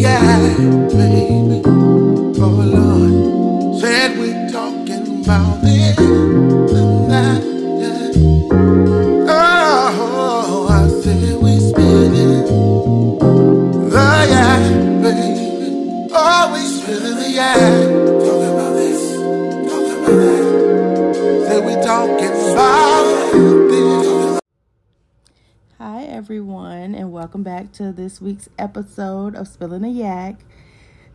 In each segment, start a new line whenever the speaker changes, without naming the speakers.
the
back to this week's episode of Spilling a Yak.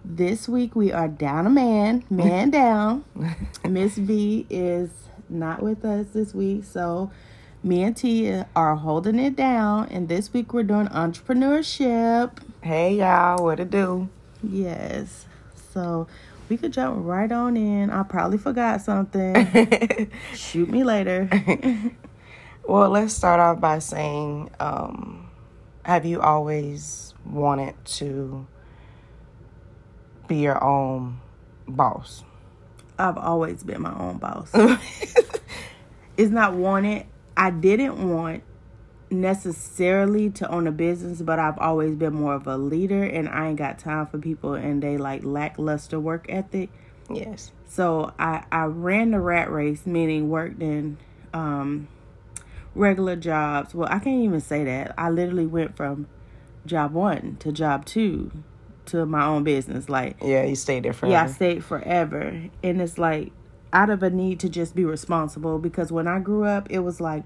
This week we are down a man, man down. Miss V is not with us this week, so me and T are holding it down. And this week we're doing entrepreneurship.
Hey y'all, what it do?
Yes, so we could jump right on in. I probably forgot something. Shoot me later.
Well, let's start off by saying, um, have you always wanted to be your own boss?
I've always been my own boss. it's not wanted. I didn't want necessarily to own a business, but I've always been more of a leader and I ain't got time for people and they like lackluster work ethic.
Yes.
So I, I ran the rat race, meaning worked in um, regular jobs. Well, I can't even say that. I literally went from job one to job two to my own business. Like
Yeah, you stayed there forever.
yeah, I stayed forever. And it's like out of a need to just be responsible because when I grew up, it was like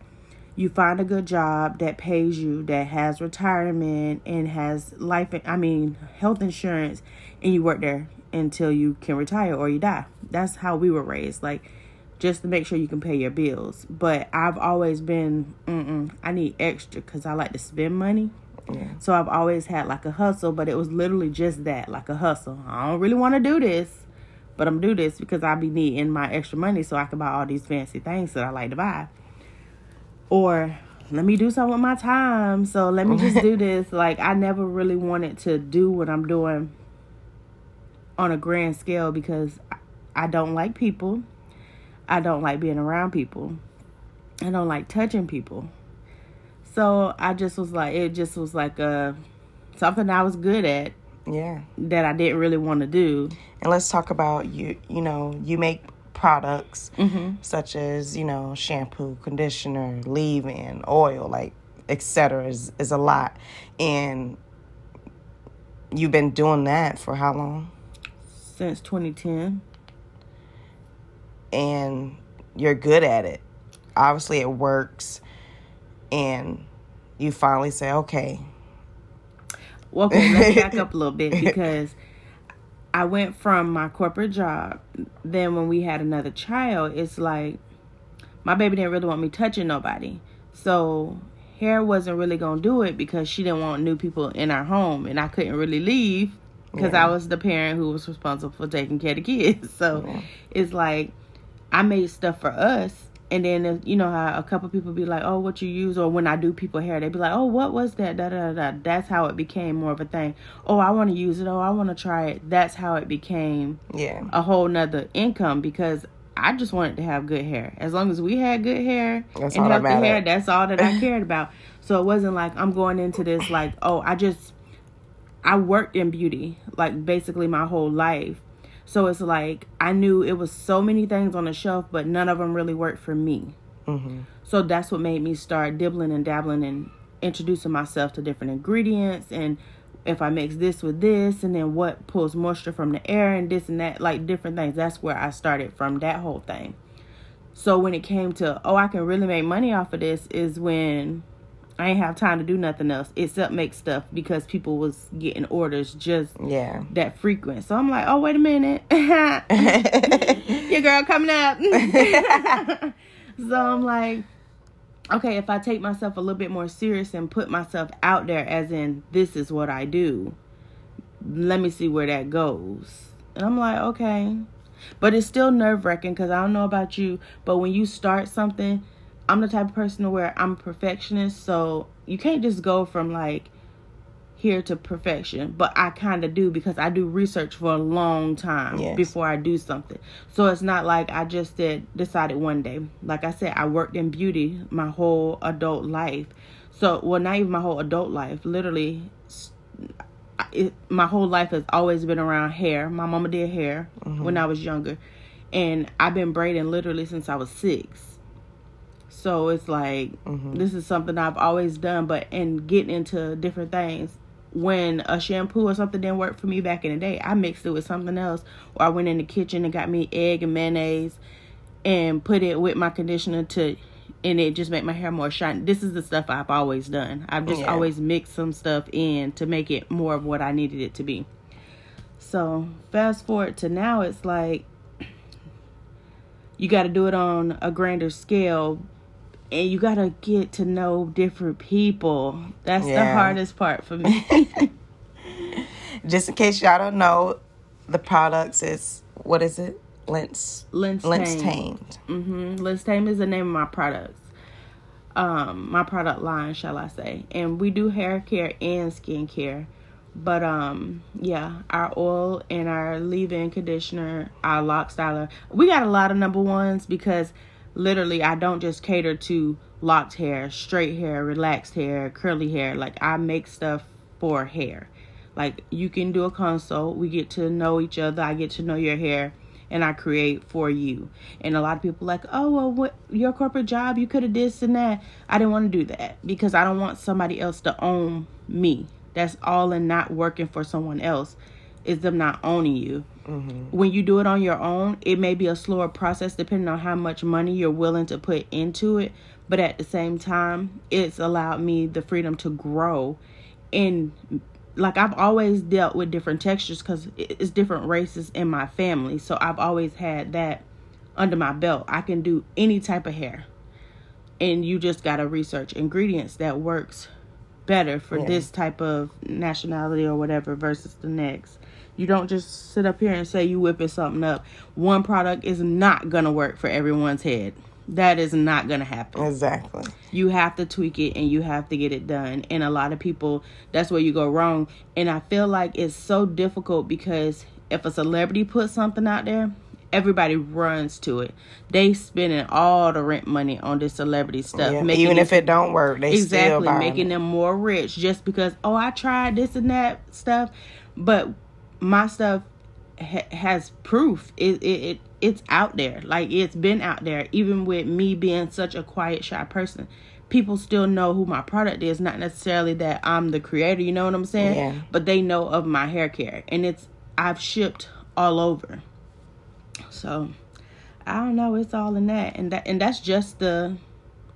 you find a good job that pays you, that has retirement and has life, I mean, health insurance, and you work there until you can retire or you die. That's how we were raised. Like, just to make sure you can pay your bills. But I've always been, mm-mm, I need extra because I like to spend money.
Yeah.
So I've always had like a hustle, but it was literally just that, like a hustle. I don't really want to do this, but I'm do this because I be needing my extra money so I can buy all these fancy things that I like to buy. Or let me do something with my time. So let me just do this. Like I never really wanted to do what I'm doing on a grand scale because I- I don't like people. I don't like being around people. I don't like touching people. So I just was like, it just was like a something I was good at
Yeah.
that I didn't really want to do.
And let's talk about you. You know, you make products
Mm-hmm.
such as you know shampoo, conditioner, leave-in, oil, like etc. Is is a lot, and you've been doing that for how long?
Since 2010.
And you're good at it. Obviously, it works, and you finally say, "Okay,
Well, let's back up a little bit because I went from my corporate job. Then when we had another child, it's like my baby didn't really want me touching nobody. So hair wasn't really gonna do it because she didn't want new people in our home, and I couldn't really leave because
Yeah.
I was the parent who was responsible for taking care of the kids. So
Yeah.
it's like I made stuff for us. And then you know how a couple people be like, "Oh, what you use?" Or when I do people hair, they be like, "Oh, what was that?" Da da da. da. That's how it became more of a thing. Oh, I want to use it. Oh, I want to try it. That's how it became
yeah,
a whole nother income because I just wanted to have good hair. As long as we had good hair
That's
and
all that
healthy hair, that's all that I cared about. So it wasn't like I'm going into this like, oh, I just I worked in beauty like basically my whole life. So it's like I knew it was so many things on the shelf, but none of them really worked for me.
hmm
So that's what made me start dibbling and dabbling and introducing myself to different ingredients and if I mix this with this and then what pulls moisture from the air and this and that, like different things. That's where I started from that whole thing. So when it came to, oh, I can really make money off of this is when I ain't have time to do nothing else except make stuff because people was getting orders just
yeah."
that frequent. So I'm like, oh, wait a minute. Your girl coming up. so I'm like, okay, if I take myself a little bit more serious and put myself out there, as in, this is what I do, let me see where that goes. And I'm like, okay. But it's still nerve wracking because I don't know about you, but when you start something, I'm the type of person where I'm a perfectionist, so you can't just go from like here to perfection, but I kind of do because I do research for a long time
Yes.
before I do something. So it's not like I just did decided one day. Like I said, I worked in beauty my whole adult life. So, well, not even my whole adult life. Literally, it, my whole life has always been around hair. My mama did hair mm-hmm. when I was younger, and I've been braiding literally since I was six. So it's like mm-hmm. this is something I've always done, but and getting into different things. When a shampoo or something didn't work for me back in the day, I mixed it with something else, or I went in the kitchen and got me egg and mayonnaise, and put it with my conditioner to, and it just made my hair more shiny. This is the stuff I've always done. I've just
Yeah.
always mixed some stuff in to make it more of what I needed it to be. So fast forward to now, it's like you got to do it on a grander scale and you got to get to know different people that's the hardest part for me
Just in case y'all don't know, the products is what is it? Lens
Lens
Lens
Tame.
tamed.
mm-hmm. Liz Tame is the name of my products um my product line shall i say and we do hair care and skin care but um yeah our oil and our leave-in conditioner our lock styler we got a lot of number ones because literally i don't just cater to locked hair straight hair relaxed hair curly hair like i make stuff for hair like you can do a consult we get to know each other i get to know your hair and I create for you. And a lot of people like, oh well, what your corporate job? You could have this and that. I didn't want to do that because I don't want somebody else to own me. That's all in not working for someone else is them not owning you. Mm-hmm. When you do it on your own, it may be a slower process depending on how much money you're willing to put into it. But at the same time, it's allowed me the freedom to grow and like I've always dealt with different textures because it's different races in my family. So I've always had that under my belt. I can do any type of hair. And you just got to research ingredients that works better for
Yeah.
this type of nationality or whatever versus the next. You don't just sit up here and say you whipping something up. One product is not going to work for everyone's head. That is not going to happen
Exactly.
you have to tweak it and you have to get it done and a lot of people that's where you go wrong and i feel like it's so difficult because if a celebrity puts something out there everybody runs to it they spending all the rent money on this celebrity stuff
Yeah. Even if it don't work, they
exactly making them more rich just because oh i tried this and that stuff but my stuff ha- has proof. It, it it it's out there. Like it's been out there. Even with me being such a quiet shy person people still know who my product is. Not necessarily that i'm the creator you know what i'm saying?
Yeah.
but they know of my hair care. And it's i've shipped all over. So i don't know. It's all in that. And that and that's just the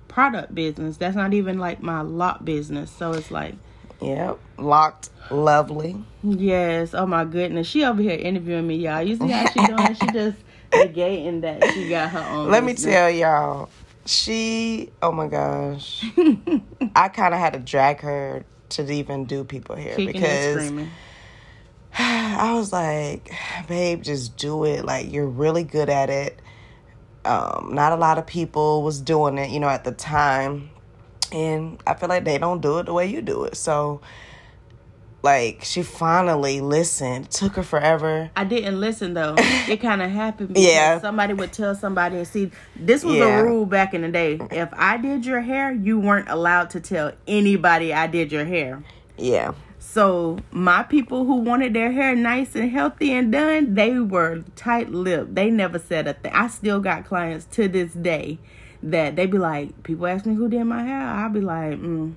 product business. That's not even like my lot business. So it's like
Yep. Loc'd Lovely.
Yes. Oh my goodness. She over here interviewing me, y'all. You see how she doing? she just negating that she got her own.
Let me tell y'all, she, oh my gosh, I kind of had to drag her to even do people here
Kicking
because. I was like, babe, just do it. Like, you're really good at it. Um, not a lot of people was doing it, you know, at the time. And I feel like they don't do it the way you do it. So, like, she finally listened. It took her forever.
I didn't listen though. It kind of happened because
Yeah.
somebody would tell somebody and see. This was
Yeah.
a rule back in the day. If I did your hair, you weren't allowed to tell anybody I did your hair.
Yeah.
So my people who wanted their hair nice and healthy and done, they were tight lipped. They never said a thing. I still got clients to this day that they be like, people ask me who did my hair. I'll be like, mm.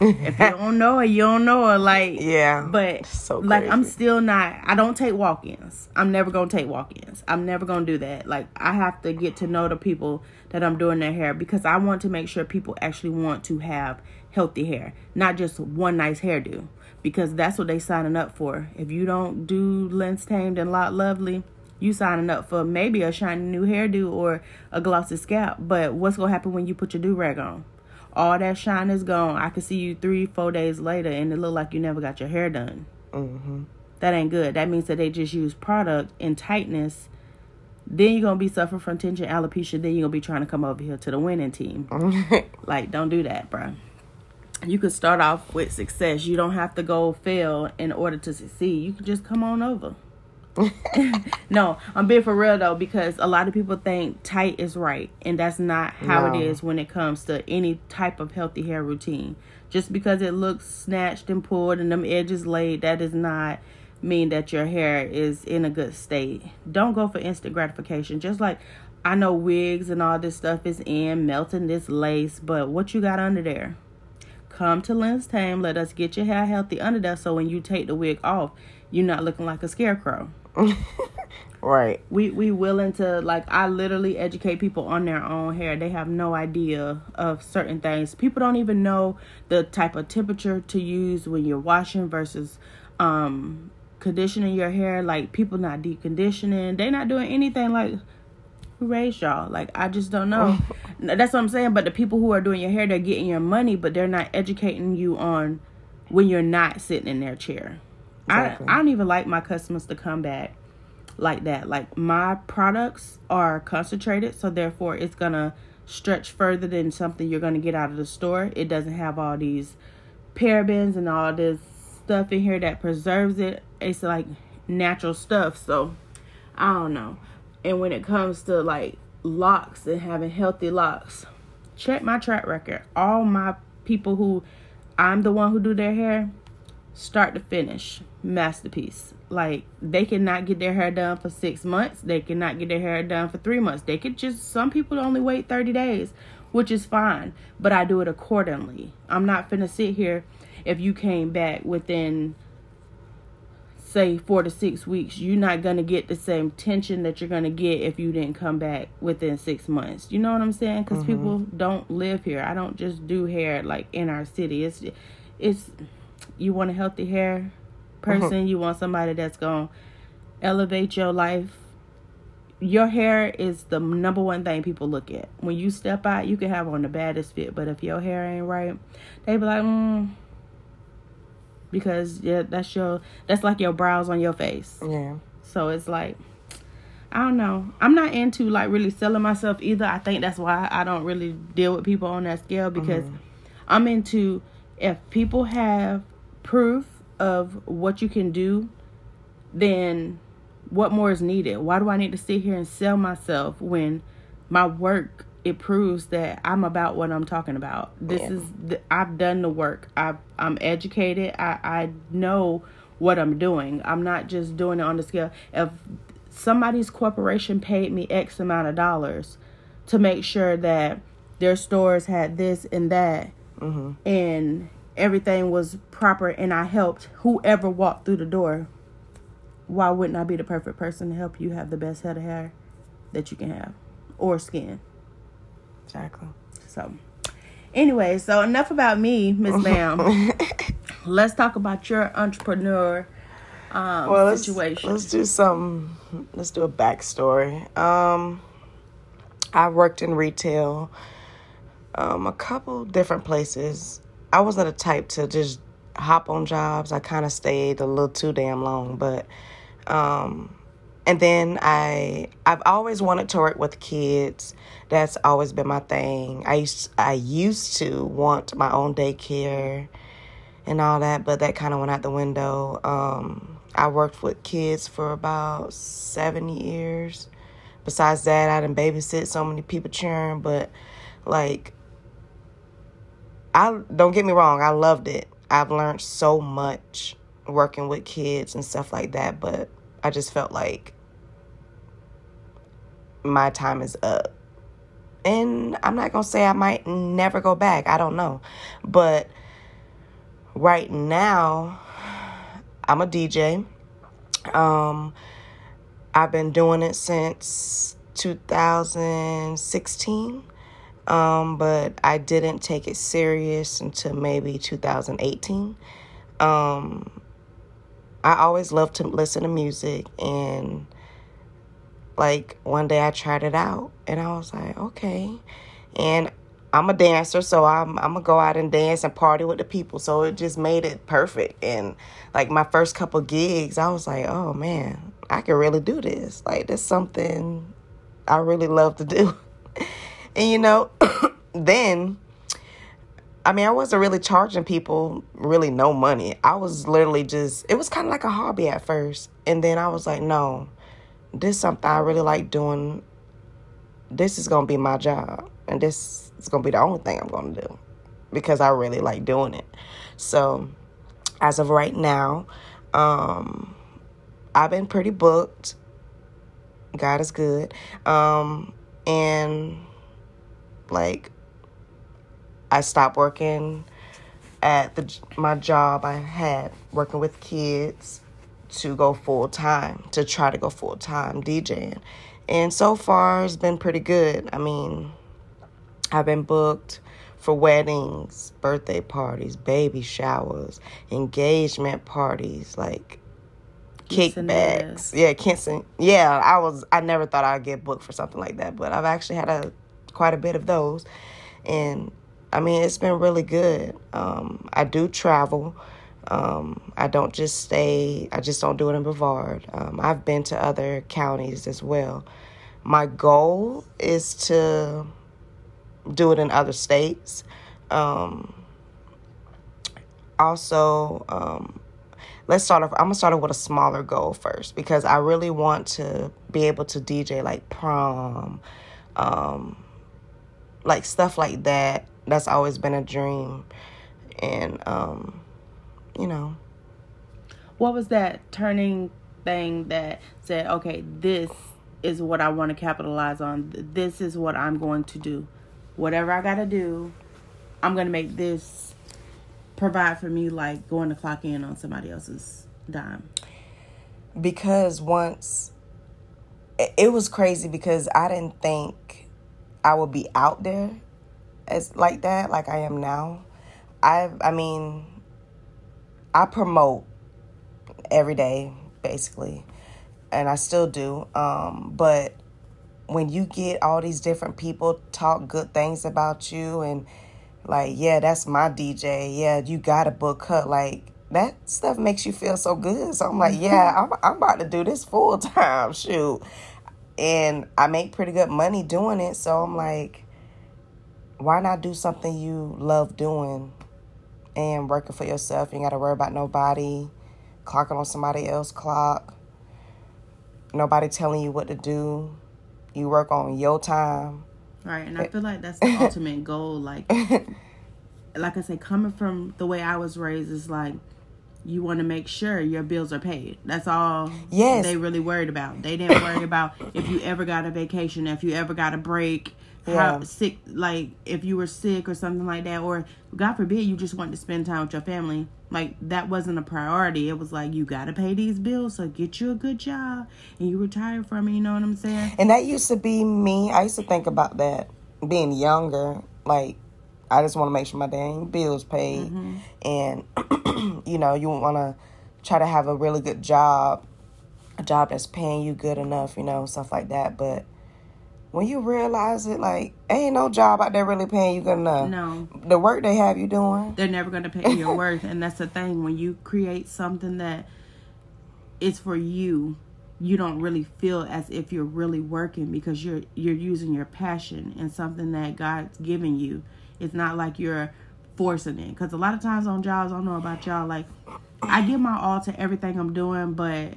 if you don't know her, you don't know her. Like,
Yeah.
but
So
like I'm still not. I don't take walk-ins. I'm never gonna take walk-ins. I'm never gonna do that. Like I have to get to know the people that I'm doing their hair because I want to make sure people actually want to have healthy hair, not just one nice hairdo. Because that's what they signing up for. If you don't do lens tamed and Loc'd Lovely, you signing up for maybe a shiny new hairdo or a glossy scalp. But what's gonna happen when you put your do rag on? All that shine is gone. I can see you three, four days later, and it look like you never got your hair done.
Mm-hmm.
That ain't good. That means that they just use product in tightness. Then you're gonna be suffering from tension alopecia. Then you're gonna be trying to come over here to the winning team. Like, don't do that, bruh. You could start off with success. You don't have to go fail in order to succeed. You can just come on over. no, I'm being for real though because a lot of people think tight is right, and that's not how
No.
it is when it comes to any type of healthy hair routine. Just because it looks snatched and pulled and them edges laid, that does not mean that your hair is in a good state. Don't go for instant gratification. Just like I know wigs and all this stuff is in melting this lace, but what you got under there? Come to Lens Tame. Let us get your hair healthy under there, so when you take the wig off, you're not looking like a scarecrow
Right.
we we willing to like I literally educate people on their own hair. They have no idea of certain things. People don't even know the type of temperature to use when you're washing versus um conditioning your hair. Like people not deep conditioning. They not doing anything like who raised y'all? Like I just don't know. Oh. That's what I'm saying. But the people who are doing your hair, they're getting your money, but they're not educating you on when you're not sitting in their chair.
Exactly.
I I don't even like my customers to come back like that. Like my products are concentrated, so therefore it's gonna stretch further than something you're gonna get out of the store. It doesn't have all these parabens and all this stuff in here that preserves it. It's like natural stuff. So I don't know. And when it comes to like locks and having healthy locks, check my track record. All my people who I'm the one who do their hair, start to finish, masterpiece. Like they cannot get their hair done for six months. They cannot get their hair done for three months. They could just some people only wait 30 days, which is fine. But I do it accordingly. I'm not finna sit here if you came back within say four to six weeks, you're not gonna get the same tension that you're gonna get if you didn't come back within six months. You know what I'm saying? Because people don't live here. I don't just do hair like in our city. It's it's you want a healthy hair person. You want somebody that's gonna elevate your life. Your hair is the number one thing people look at. When you step out, you can have on the baddest fit, but if your hair ain't right, they be like, mm, because yeah, that's your that's like your brows on your face.
Yeah.
So it's like I don't know. I'm not into like really selling myself either. I think that's why I don't really deal with people on that scale because mm-hmm. I'm into if people have proof of what you can do, then what more is needed? Why do I need to sit here and sell myself when my work it proves that I'm about what I'm talking about. This
Yeah.
is the, I've done the work. I I'm educated. I I know what I'm doing. I'm not just doing it on the scale. If somebody's corporation paid me X amount of dollars to make sure that their stores had this and that, mm-hmm. and everything was proper, and I helped whoever walked through the door, why wouldn't I be the perfect person to help you have the best head of hair that you can have or skin?
Exactly.
So, anyway, so enough about me, Miss Bam. Let's talk about your entrepreneur um,
Well, let's,
situation.
let's do some. Let's do a backstory. Um, I worked in retail, um, a couple different places. I wasn't a type to just hop on jobs. I kind of stayed a little too damn long, but um, and then I I've always wanted to work with kids. That's always been my thing. I used I used to want my own daycare and all that, but that kind of went out the window. Um, I worked with kids for about seven years. Besides that, I didn't babysit so many people churn, but like, I don't get me wrong, I loved it. I've learned so much working with kids and stuff like that, but I just felt like my time is up. And I'm not gonna say I might never go back. I don't know. But right now I'm a DJ. Um I've been doing it since 2016. Um but I didn't take it serious until maybe 2018. Um I always loved to listen to music and like one day I tried it out and I was like, okay. And I'm a dancer, so I'm I'm gonna go out and dance and party with the people. So it just made it perfect. And like my first couple gigs, I was like, oh man, I can really do this. Like that's something I really love to do. and you know, then I mean, I wasn't really charging people really no money. I was literally just, it was kind of like a hobby at first. And then I was like, no, this is something I really like doing. This is to be my job. And this is to be the only thing I'm to do because I really like doing it. So, as of right now, um, I've been pretty booked. God is good. Um, and like I stopped working at the my job I had working with kids to go full time to try to go full time DJing. And so far it's been pretty good. I mean, I've been booked for weddings, birthday parties, baby showers, engagement parties, like kickbacks. Yeah, Kinston. Yeah, I was I never thought I'd get booked for something like that, but I've actually had a quite a bit of those. And I mean, it's been really good. Um, I do travel. Um, I don't just stay, I just don't do it in Brevard. Um, I've been to other counties as well. My goal is to do it in other states. Um, also, um, let's start off. I'm gonna start off with a smaller goal first because I really want to be able to DJ like prom, um, like stuff like that. That's always been a dream, and um, you know.
What was that turning thing that said, "Okay, this is what I want to capitalize on. This is what I'm going to do. Whatever I got to do, I'm going to make this provide for me like going to clock in on somebody else's dime."
Because once it was crazy because I didn't think I would be out there as like that like I am now. I I mean I promote every day basically and I still do um but when you get all these different people talk good things about you and like yeah that's my DJ yeah you got a book cut like that stuff makes you feel so good so I'm like yeah I'm I'm about to do this full time shoot and I make pretty good money doing it so I'm like why not do something you love doing and working for yourself? You ain't got to worry about nobody clocking on somebody else's clock. Nobody telling you what to do. You work on your time.
Right, and I feel like that's the ultimate goal. Like, like I said, coming from the way I was raised is like you want to make sure your bills are paid. That's all
Yes.
they really worried about. They didn't worry about if you ever got a vacation, if you ever got a break, how
Yeah.
sick, like if you were sick or something like that, or God forbid you just want to spend time with your family. Like that wasn't a priority. It was like you got to pay these bills, so get you a good job and you retire from it. You know what I'm saying?
And that used to be me. I used to think about that being younger. Like, I just want to make sure my dang bills paid. Mm-hmm. And, you know, you want to try to have a really good job, a job that's paying you good enough, you know, stuff like that. But when you realize it, like, ain't no job out there really paying you good enough.
No,
The work they have you doing.
they're never going to pay your worth and that's the thing. When you create something that is for you you don't really feel as if you're really working because you're you're using your passion and something that God's given you. It's not like you're forcing it. Because a lot of times on jobs I don't know about y'all like I give my all to everything I'm doing but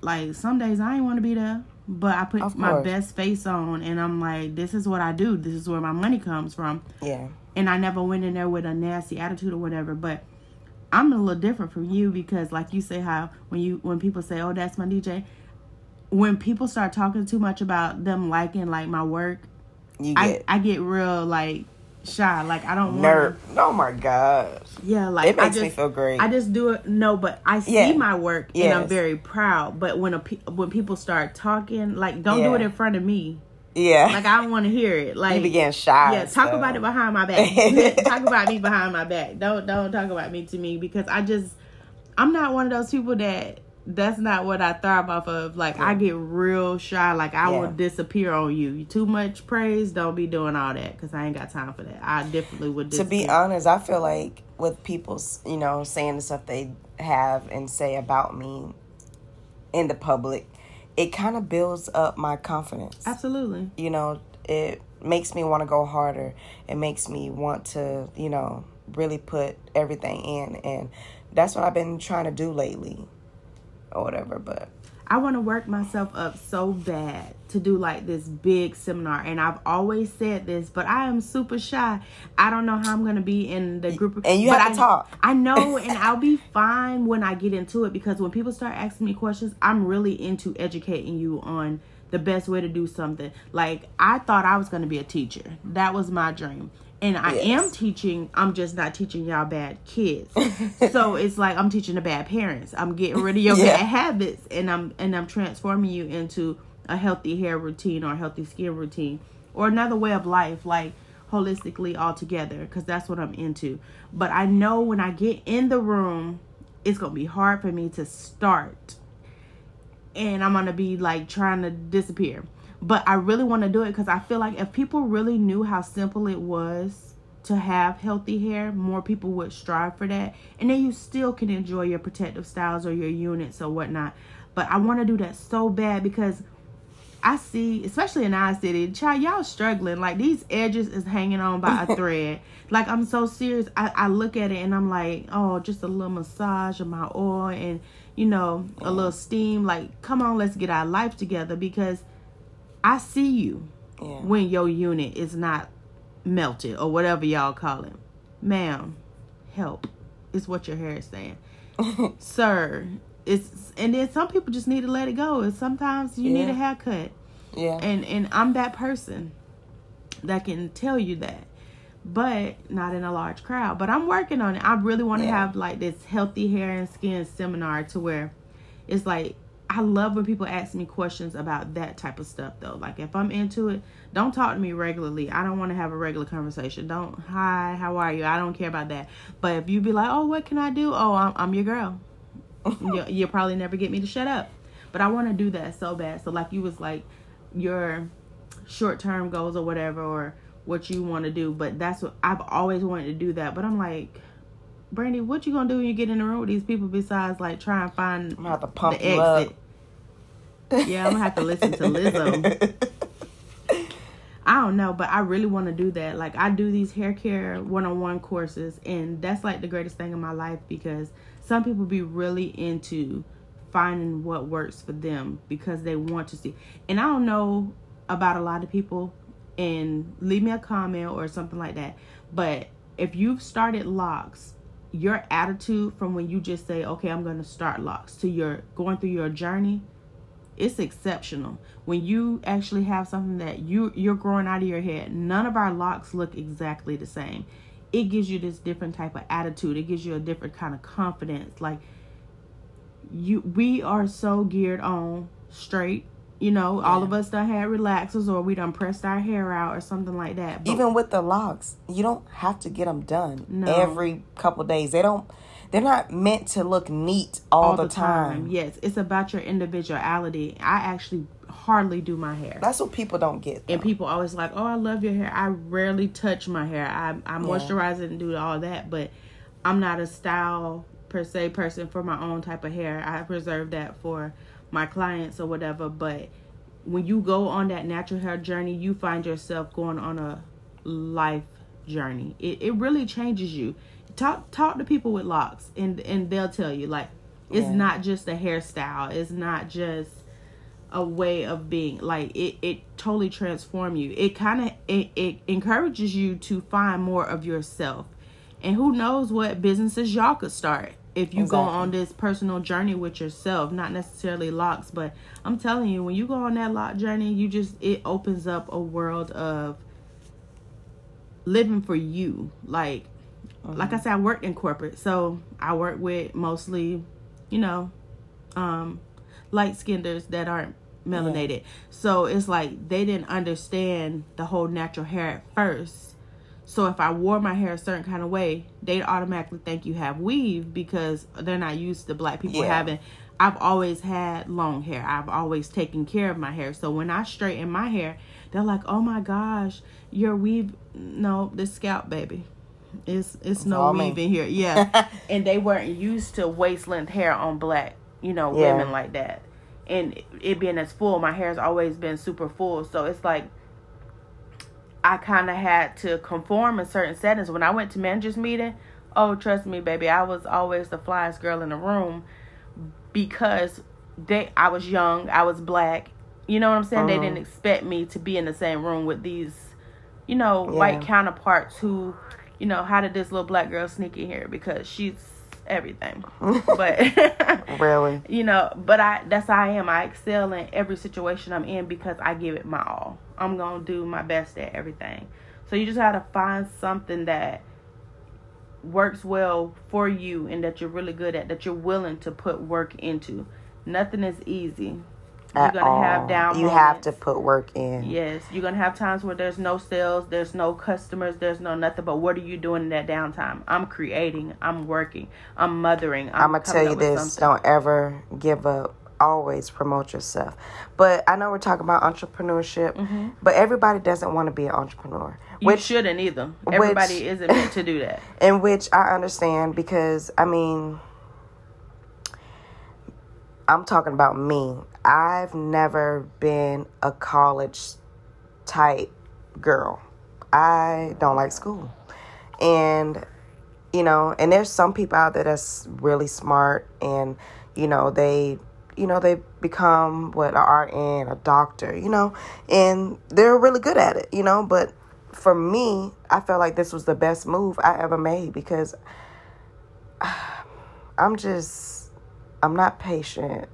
like some days I ain't want to be there but I put my best face on and I'm like this is what I do this is where my money comes from
Yeah.
and I never went in there with a nasty attitude or whatever. But I'm a little different from you because, like you say, how when you when people say, "Oh, that's my DJ," when people start talking too much about them liking like my work,
You
I I get real like shy. Like I don't want.
Oh my gosh.
Yeah, like
It makes
I
me
just,
feel great.
I just do it. No, but I see
Yeah.
my work and I'm very proud. But when a when people start talking, like don't do it in front of me.
yeah.
Like I don't want to hear it. Like
you began shy.
yeah, talk
stuff.
about it behind my back. talk about me behind my back. Don't don't talk about me to me because I just I'm not one of those people that that's not what I thrive off of. Like I get real shy. Like I
Yeah.
will disappear on you. You too much praise. Don't be doing all that because I ain't got time for that. I definitely would.
to be honest, I feel like with people, you know, saying the stuff they have and say about me in the public, it kind of builds up my confidence.
absolutely.
You know, it makes me want to go harder. It makes me want to, you know, really put everything in, and that's what I've been trying to do lately, or whatever. But
I want to work myself up so bad to do like this big seminar. And I've always said this, but I am super shy. I don't know how I'm going to be in the group.
And you
but
have to
I,
talk.
I know, and I'll be fine when I get into it because when people start asking me questions, I'm really into educating you on the best way to do something. Like, I thought I was going to be a teacher, that was my dream and I
Yes.
am teaching. I'm just not teaching y'all bad kids. so it's like I'm teaching the bad parents. I'm getting rid of your
Yeah.
bad habits, and I'm and I'm transforming you into a healthy hair routine or a healthy skin routine or another way of life, like holistically altogether, because that's what I'm into. But I know when I get in the room, it's gonna be hard for me to start and I'm gonna be like trying to disappear. But I really want to do it because I feel like if people really knew how simple it was to have healthy hair, more people would strive for that. And then you still can enjoy your protective styles or your units or whatnot. But I want to do that so bad because I see, especially in our city, child, y'all struggling. Like these edges is hanging on by a thread. Like I'm so serious. I, I look at it and I'm like, oh, just a little massage of my oil and you know a oh. little steam. Like, come on, let's get our life together because I see you
Yeah.
when your unit is not melted or whatever y'all call it. Ma'am, help is what your hair is saying. Sir, it's and then some people just need to let it go. And sometimes you need a haircut.
Yeah.
And and I'm that person that can tell you that. But not in a large crowd. But I'm working on it. I really want to
Yeah.
have like this healthy hair and skin seminar to where it's like I love when people ask me questions about that type of stuff though. Like if I'm into it, don't talk to me regularly. I don't want to have a regular conversation. Don't hi, how are you? I don't care about that. But if you be like, "Oh, what can I do?" Oh, I'm, I'm your girl. you, you'll probably never get me to shut up. But I want to do that so bad. So like you was like your short term goals or whatever or what you want to do. But that's what I've always wanted to do that. But I'm like, Brandy, what you gonna do when you get in the room with these people besides like try and find
I'm gonna have to pump
the exit? Yeah, I'm gonna have to listen to Lizzo. I don't know, but I really want to do that. Like I do these hair care one-on-one courses and that's like the greatest thing in my life because some people be really into finding what works for them because they want to see. And I don't know about a lot of people and leave me a comment or something like that. But if you've started locks, your attitude from when you just say, "Okay, I'm going to start locks" to your going through your journey, it's exceptional when you actually have something that you you're growing out of your head none of our locks look exactly the same it gives you this different type of attitude it gives you a different kind of confidence like you we are so geared on straight you know all of us done had relaxers or we done pressed our hair out or something like that but
Even with the locks, you don't have to get them done
No.
every couple days. They don't. They're not meant to look neat all, the, time.
yes it's about your individuality i actually hardly do my hair
That's what people don't get.
And people always like, oh, I love your hair. I rarely touch my hair. I I moisturize it and do all that, but I'm not a style per se person for my own type of hair. I preserve that for my clients or whatever. But when you go on that natural hair journey, you find yourself going on a life journey. It it really changes you. Talk talk to people with locks, and and they'll tell you like it's
Yeah.
not just a hairstyle. It's not just a way of being like it it totally transform you it kind of it, it encourages you to find more of yourself and who knows what businesses y'all could start if you go on this personal journey with yourself not necessarily locks but i'm telling you when you go on that lock journey you just it opens up a world of living for you like like i said i worked in corporate so i work with mostly you know um light skinners that aren't melanated. So it's like they didn't understand the whole natural hair at first. So if I wore my hair a certain kind of way, they'd automatically think you have weave because they're not used to black people
Yeah.
having I've always had long hair. I've always taken care of my hair. So when I straighten my hair, they're like, "Oh my gosh, your weave no, this scalp baby. It's it's no
all me.
weave in here." Yeah. and they weren't used to waist length hair on black, you know,
Yeah.
women like that. And it being as full, my hair's always been super full. So it's like I kind of had to conform in certain settings. When I went to managers meeting, oh trust me, baby, I was always the flyest girl in the room because they I was young, I was black. You know what I'm saying? They didn't expect me to be in the same room with these, you know,
Yeah.
white counterparts who, you know, how did this little black girl sneak in here? Because she's everything. but
Really?
you know but i that's how i am. I excel in every situation i'm in because i give it my all. I'm gonna do my best at everything. So you just gotta find something that works well for you and that you're really good at that you're willing to put work into. Nothing is easy you're gonna
all.
have down
You have to put work in.
Yes, you're gonna have times where there's no sales, there's no customers, there's no nothing. But what are you doing in that downtime? I'm creating, I'm working, I'm mothering. I'm,
I'm gonna tell you this:
something.
don't ever give up. Always promote yourself. But I know we're talking about entrepreneurship, mm-hmm. but everybody doesn't want to be an entrepreneur.
You
Which
shouldn't either.
which-
Everybody isn't meant to do that.
in which I understand because I mean, I'm talking about me. I've never been a college type girl. I don't like school. And, you know, and there's some people out there that's really smart and, you know, they, you know, they become what, a RN, a doctor, you know, and they're really good at it, you know, but for me, I felt like this was the best move I ever made because I'm just I'm not patient.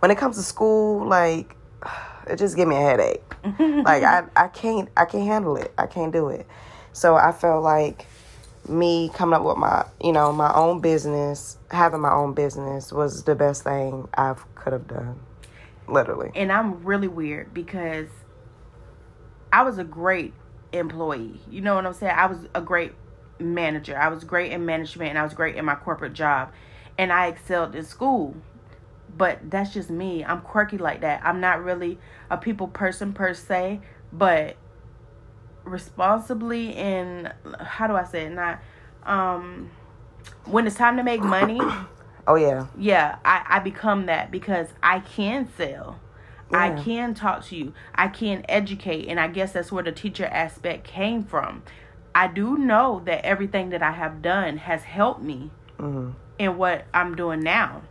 When it comes to school, like it just give me a headache. like I, I can't I can't handle it. I can't do it. So I felt like me coming up with my you know, my own business, having my own business was the best thing I could have done. Literally.
And I'm really weird because I was a great employee. You know what I'm saying? I was a great manager. I was great in management and I was great in my corporate job. And I excelled in school. But that's just me. I'm quirky like that. I'm not really a people person per se, but responsibly and how do I say it? Not um when it's time to make money,
Oh yeah.
yeah, I, I become that because I can sell. I can talk to you. I can educate. And I guess that's where the teacher aspect came from. I do know that everything that I have done has helped me
Mhm.
in what I'm doing now.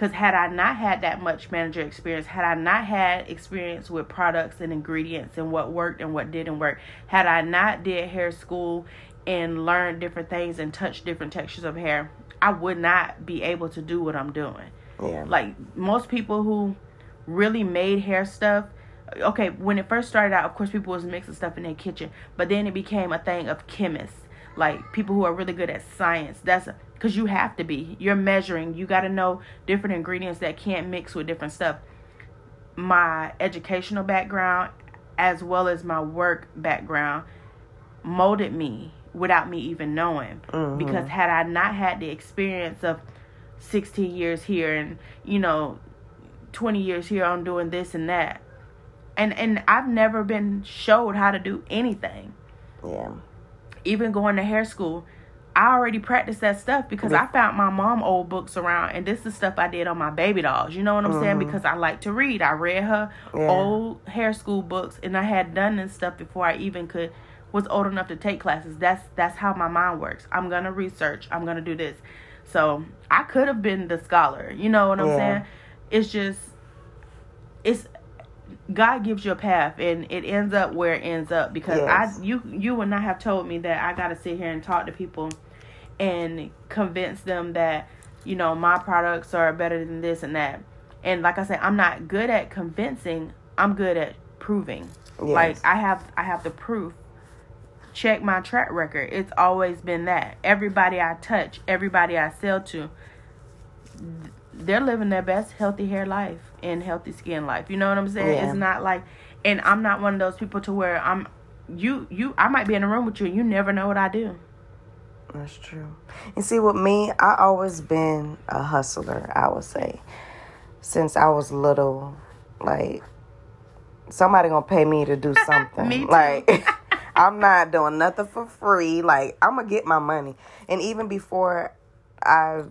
Because had I not had that much manager experience, had I not had experience with products and ingredients and what worked and what didn't work, had I not did hair school and learned different things and touched different textures of hair, I would not be able to do what I'm doing.
Yeah.
Like most people who really made hair stuff, okay, when it first started out, of course, people was mixing stuff in their kitchen, but then it became a thing of chemists, like people who are really good at science. That's because you have to be. You're measuring. You got to know different ingredients that can't mix with different stuff. My educational background, as well as my work background, molded me without me even knowing. Mm-hmm. Because had I not had the experience of 16 years here and you know 20 years here on doing this and that and and I've never been showed how to do anything
Yeah.
even going to hair school I already practiced that stuff because I found my mom old books around and this is stuff I did on my baby dolls. You know what I'm saying? Mm-hmm. Because I like to read. I read her
Yeah.
old hair school books and I had done this stuff before I even could was old enough to take classes. That's that's how my mind works. I'm gonna research. I'm gonna do this. So I could have been the scholar. You know what I'm
Yeah.
saying? It's just it's God gives you a path and it ends up where it ends up because
Yes.
I you you would not have told me that I gotta sit here and talk to people and convince them that you know my products are better than this and that. And like I said, I'm not good at convincing. I'm good at proving.
Yes.
Like I have I have the proof. Check my track record. It's always been that. Everybody I touch, everybody I sell to, they're living their best healthy hair life and healthy skin life. You know what I'm saying?
Yeah.
It's not like and I'm not one of those people to where I'm you you I might be in a room with you and you never know what I do.
That's true. And see, with me, I always been a hustler. I would say, since I was little, like somebody gonna pay me to do something.
Me too.
Like I'm not doing nothing for free. Like I'm gonna get my money. And even before I've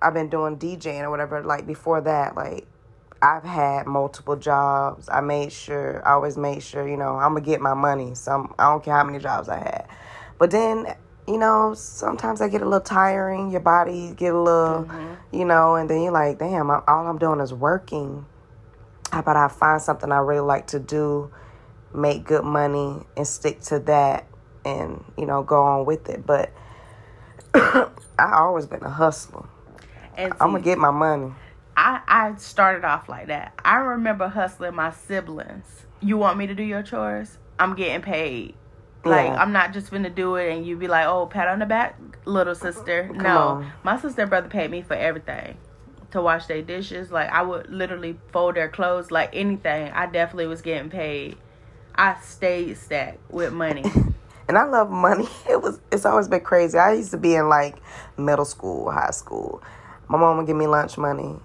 I've been doing DJing or whatever. Like before that, like I've had multiple jobs. I made sure, I always made sure, you know, I'm gonna get my money. Some I don't care how many jobs I had. But then, you know, sometimes I get a little tiring. Your body get a little, mm-hmm. you know, and then you're like, damn, I, all I'm doing is working. How about I find something I really like to do, make good money, and stick to that, and you know, go on with it. But I always been a hustler. And I'm gonna get my money.
I, I started off like that. I remember hustling my siblings. You want me to do your chores? I'm getting paid. Like yeah. I'm not just gonna do it and you be like, oh, pat on the back, little sister. Come no, on. my sister and brother paid me for everything to wash their dishes. Like I would literally fold their clothes, like anything. I definitely was getting paid. I stayed stacked with money.
and I love money. It was it's always been crazy. I used to be in like middle school, high school. My mom would give me lunch money.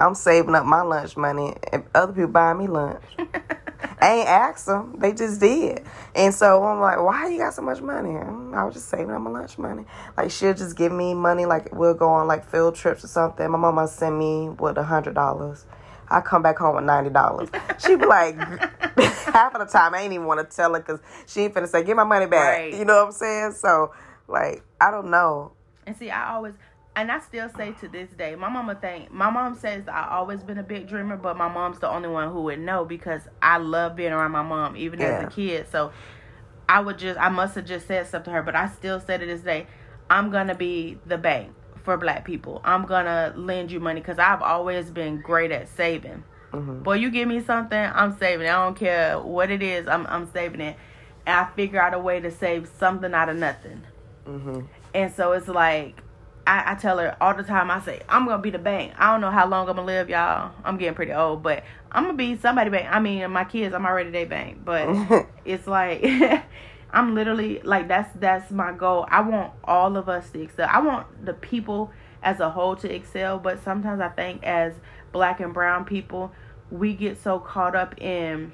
I'm saving up my lunch money, and other people buy me lunch. I ain't asked them; they just did. And so I'm like, "Why you got so much money?" Mm, I was just saving up my lunch money. Like she'll just give me money. Like we'll go on like field trips or something. My mama send me with a hundred dollars. I come back home with ninety dollars. She be like, half of the time I ain't even want to tell her because she ain't finna say, "Get my money back." Right. You know what I'm saying? So like, I don't know.
And see, I always and I still say to this day, my mama think my mom says I always been a big dreamer, but my mom's the only one who would know because I love being around my mom even yeah. as a kid. So I would just I must have just said stuff to her, but I still say to this day, I'm gonna be the bank for black people. I'm gonna lend you money because I've always been great at saving. Mm-hmm. Boy, you give me something, I'm saving it. I don't care what it is, I'm I'm saving it. And I figure out a way to save something out of nothing. Mm-hmm. And so it's like I, I tell her all the time. I say I'm gonna be the bank. I don't know how long I'm gonna live, y'all. I'm getting pretty old, but I'm gonna be somebody bank. I mean, my kids, I'm already their bank, but it's like I'm literally like that's that's my goal. I want all of us to excel. I want the people as a whole to excel, but sometimes I think as black and brown people, we get so caught up in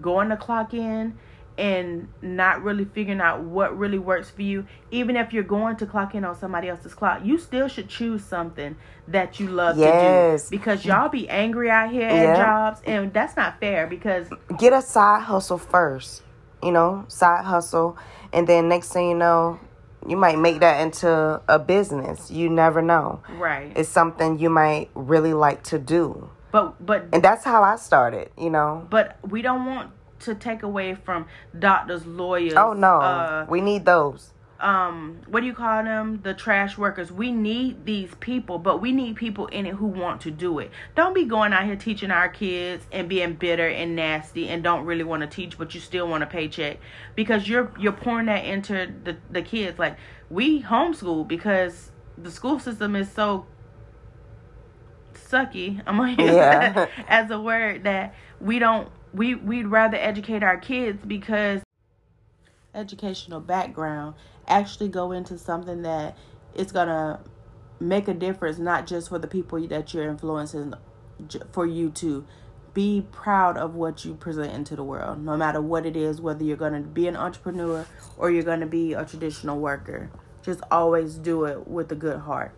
going to clock in and not really figuring out what really works for you. Even if you're going to clock in on somebody else's clock you still should choose something that you love yes. to do. Because y'all be angry out here at jobs and that's not fair because
get a side hustle first you know side hustle. And then next thing you know you might make that into a business. You never know.
Right.
It's something you might really like to do.
But but
and that's how i started you know.
But we don't want to take away from doctors, lawyers.
Oh no, uh, we need those.
Um, what do you call them? The trash workers. We need these people, but we need people in it who want to do it. Don't be going out here teaching our kids and being bitter and nasty and don't really want to teach, but you still want a paycheck because you're you're pouring that into the the kids. Like we homeschool because the school system is so sucky. I'm gonna use yeah. that as a word that we don't we we'd rather educate our kids because educational background actually go into something that is gonna make a difference not just for the people that you're influencing for you to be proud of what you present into the world no matter what it is whether you're going to be an entrepreneur or you're going to be a traditional worker. Just always do it with a good heart.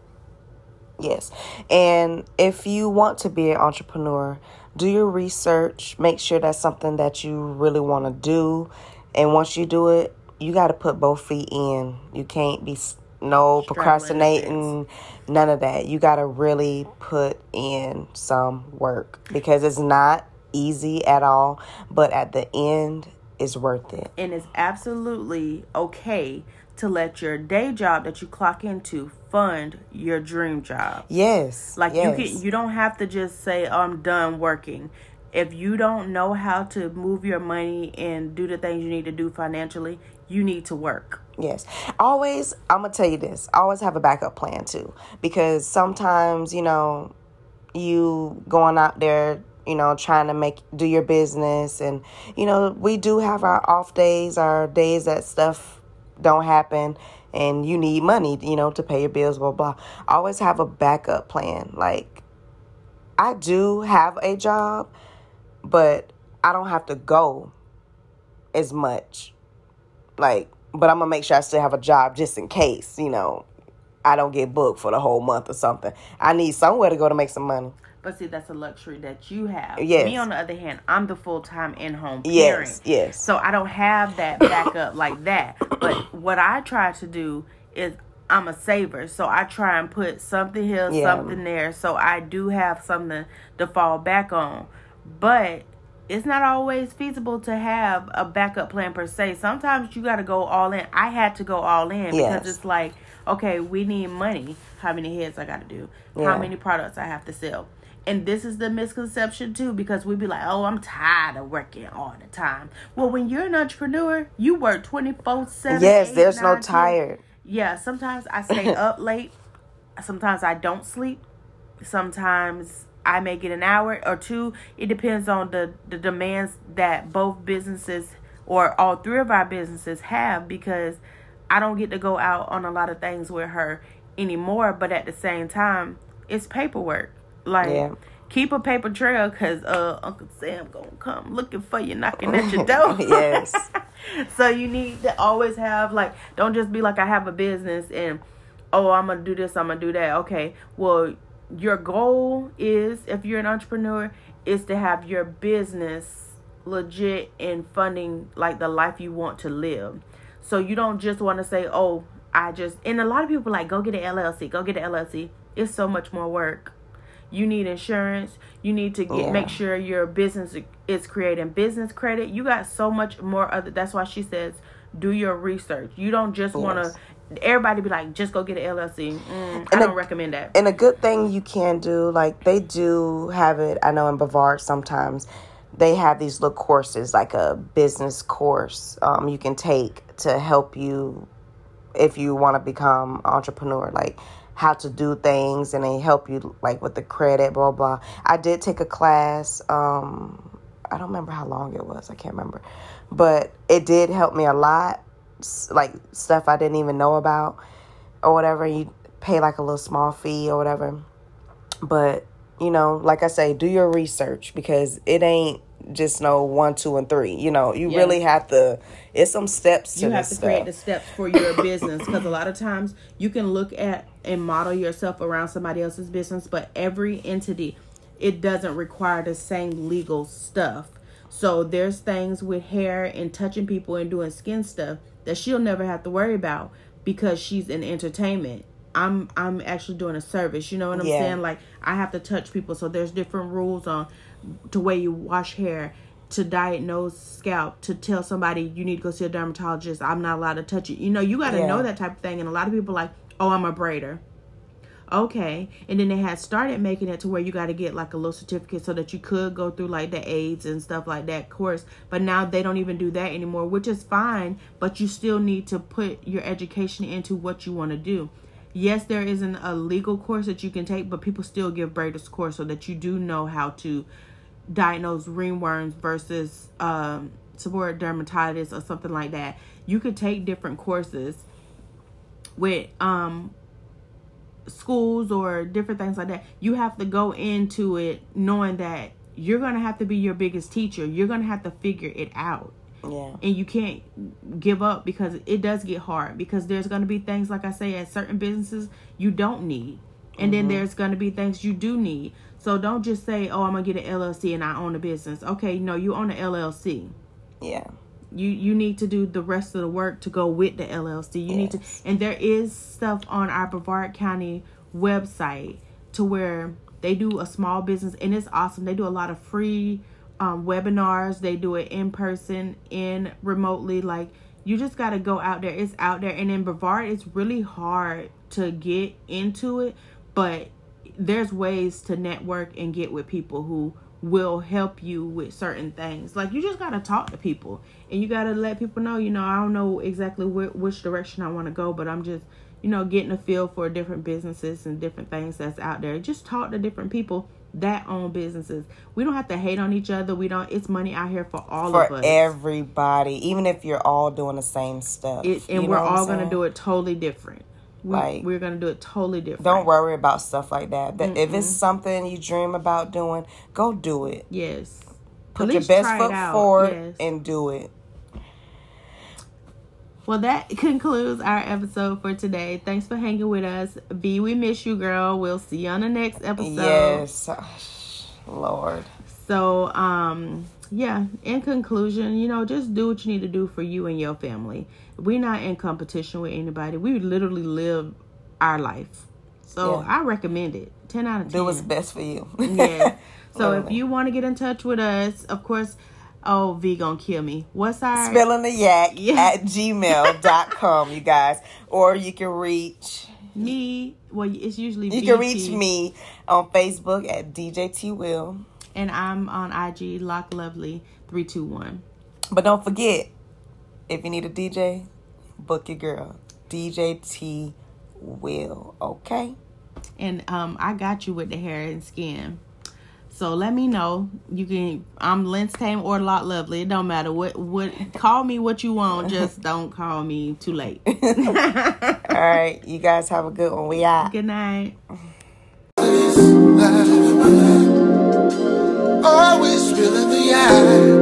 Yes. And if you want to be an entrepreneur do your research, make sure that's something that you really want to do. And once you do it, you got to put both feet in. You can't be no procrastinating, none of that. You got to really put in some work because it's not easy at all, but at the end, it's worth it.
And it's absolutely okay to let your day job that you clock into fund your dream job.
Yes.
Like
yes.
you can you don't have to just say oh, I'm done working. If you don't know how to move your money and do the things you need to do financially, you need to work.
Yes. Always I'm going to tell you this. Always have a backup plan too because sometimes, you know, you going out there you know trying to make do your business and you know we do have our off days our days that stuff don't happen and you need money, you know, to pay your bills, blah, blah. Always have a backup plan. Like, I do have a job, but I don't have to go as much. Like, but I'm gonna make sure I still have a job just in case, you know, I don't get booked for the whole month or something. I need somewhere to go to make some money.
But see, that's a luxury that you have.
Yes.
Me, on the other hand, I'm the full time in home parent.
Yes, yes.
So I don't have that backup like that. But what I try to do is I'm a saver. So I try and put something here,
Yeah.
something there. So I do have something to fall back on. But it's not always feasible to have a backup plan per se. Sometimes you got to go all in. I had to go all in
Yes.
because it's like, okay, we need money. How many heads I got to do?
Yeah.
How many products I have to sell? And this is the misconception too, because we'd be like, "Oh, I'm tired of working all the time." Well, when you're an entrepreneur, you work twenty four seven.
Yes, there's no tired.
Yeah, sometimes I stay up late. Sometimes I don't sleep. Sometimes I may get an hour or two. It depends on the, the demands that both businesses or all three of our businesses have because I don't get to go out on a lot of things with her anymore. But at the same time, it's paperwork. Like,
Yeah.
keep a paper trail because uh, Uncle Sam gonna come looking for you, knocking at your door.
Yes.
so you need to always have like don't just be like I have a business and oh I'm gonna do this, I'm gonna do that. Okay. Well your goal is if you're an entrepreneur is to have your business legit and funding like the life you want to live. So you don't just want to say, Oh, I just and a lot of people like go get an LLC, go get an LLC. It's so much more work. You need insurance. You need to get
Yeah.
make sure your business is creating business credit. You got so much more other. That's why she says do your research. You don't just want to. Everybody be like, just go get an LLC. Mm, I don't
a-
recommend that.
And a good thing you can do, like they do have it, I know in Brevard sometimes they have these little courses, like a business course um, you can take to help you if you want to become entrepreneur, like how to do things and they help you like with the credit, blah blah. I did take a class, um, I don't remember how long it was, I can't remember. But it did help me a lot. Like stuff I didn't even know about or whatever. You pay like a little small fee or whatever. But, you know, like I say, do your research because it ain't just no one, two, and three. You know, you
Yeah.
really have to, it's some steps to
you have to create the steps for your business because a lot of times you can look at and model yourself around somebody else's business but every entity it doesn't require the same legal stuff so there's things with hair and touching people and doing skin stuff that she'll never have to worry about because she's in entertainment i'm i'm actually doing a service you know what i'm
Yeah.
saying like i have to touch people so there's different rules on to way you wash hair to diagnose scalp to tell somebody you need to go see a dermatologist i'm not allowed to touch it you know you got to
Yeah.
know that type of thing and a lot of people like oh i'm a braider. Okay. And then they had started making it to where you got to get like a little certificate so that you could go through like the aids and stuff like that course. But now they don't even do that anymore which is fine but you still need to put your education into what you want to do. Yes there isn't a legal course that you can take but people still give braiders course so that you do know how to diagnose ringworms versus um seborrheic dermatitis or something like that. You could take different courses with um schools or different things like that you have to go into it knowing that you're going to have to be your biggest teacher. You're going to have to figure it out.
Yeah.
and you can't give up because it does get hard because there's going to be things like I say at certain businesses you don't need. And then there's going to be things you do need. So don't just say oh I'm going to get an LLC and I own a business. Okay no you own an LLC
Yeah.
You you need to do the rest of the work to go with the LLC. You need to, and there is stuff on our Brevard County website to where they do a small business, and it's awesome. They do a lot of free um, webinars. They do it in person in remotely. Like you just got to go out there. It's out there, and in Brevard, it's really hard to get into it, but there's ways to network and get with people who will help you with certain things. Like you just got to talk to people and you got to let people know, you know, I don't know exactly wh- which direction I want to go, but I'm just, you know, getting a feel for different businesses and different things that's out there. Just talk to different people that own businesses. We don't have to hate on each other. We don't it's money out here for all of
For
us.
everybody, even if you're all doing the same stuff.
it, and
You
we're
know I'm
all going to do it totally different. We,
Like-
we're going to do it totally different.
Don't worry about stuff like that. That if it's something you dream about doing, go do it.
Yes.
Put your best foot forward
Yes.
and do it.
Well, that concludes our episode for today. Thanks for hanging with us. V, we miss you, girl. We'll see you on the next episode.
Yes. Lord.
So, um, yeah, in conclusion, you know, just do what you need to do for you and your family. We're not in competition with anybody. We literally live our life. So
Yeah.
I recommend it. 10 out of 10.
Do what's best for you.
yeah. So if you want to get in touch with us, of course, oh, V gonna kill me. What's our
Spilling the yak
Yeah.
at gmail.com, you guys. Or you can reach
me? Well, it's usually
you
VT,
can reach me on Facebook at DJT Will.
And I'm on IG Loc'd Lovely three two one.
But don't forget, if you need a DJ, book your girl. DJ T Will, okay?
and um I got you with the hair and skin. So let me know. You can I'm Lens Tame or Loc'd Lovely. It don't matter what what call me what you want. Just don't call me too late.
All right, you guys have a good one. We out.
Good night.
Always feeling the eye.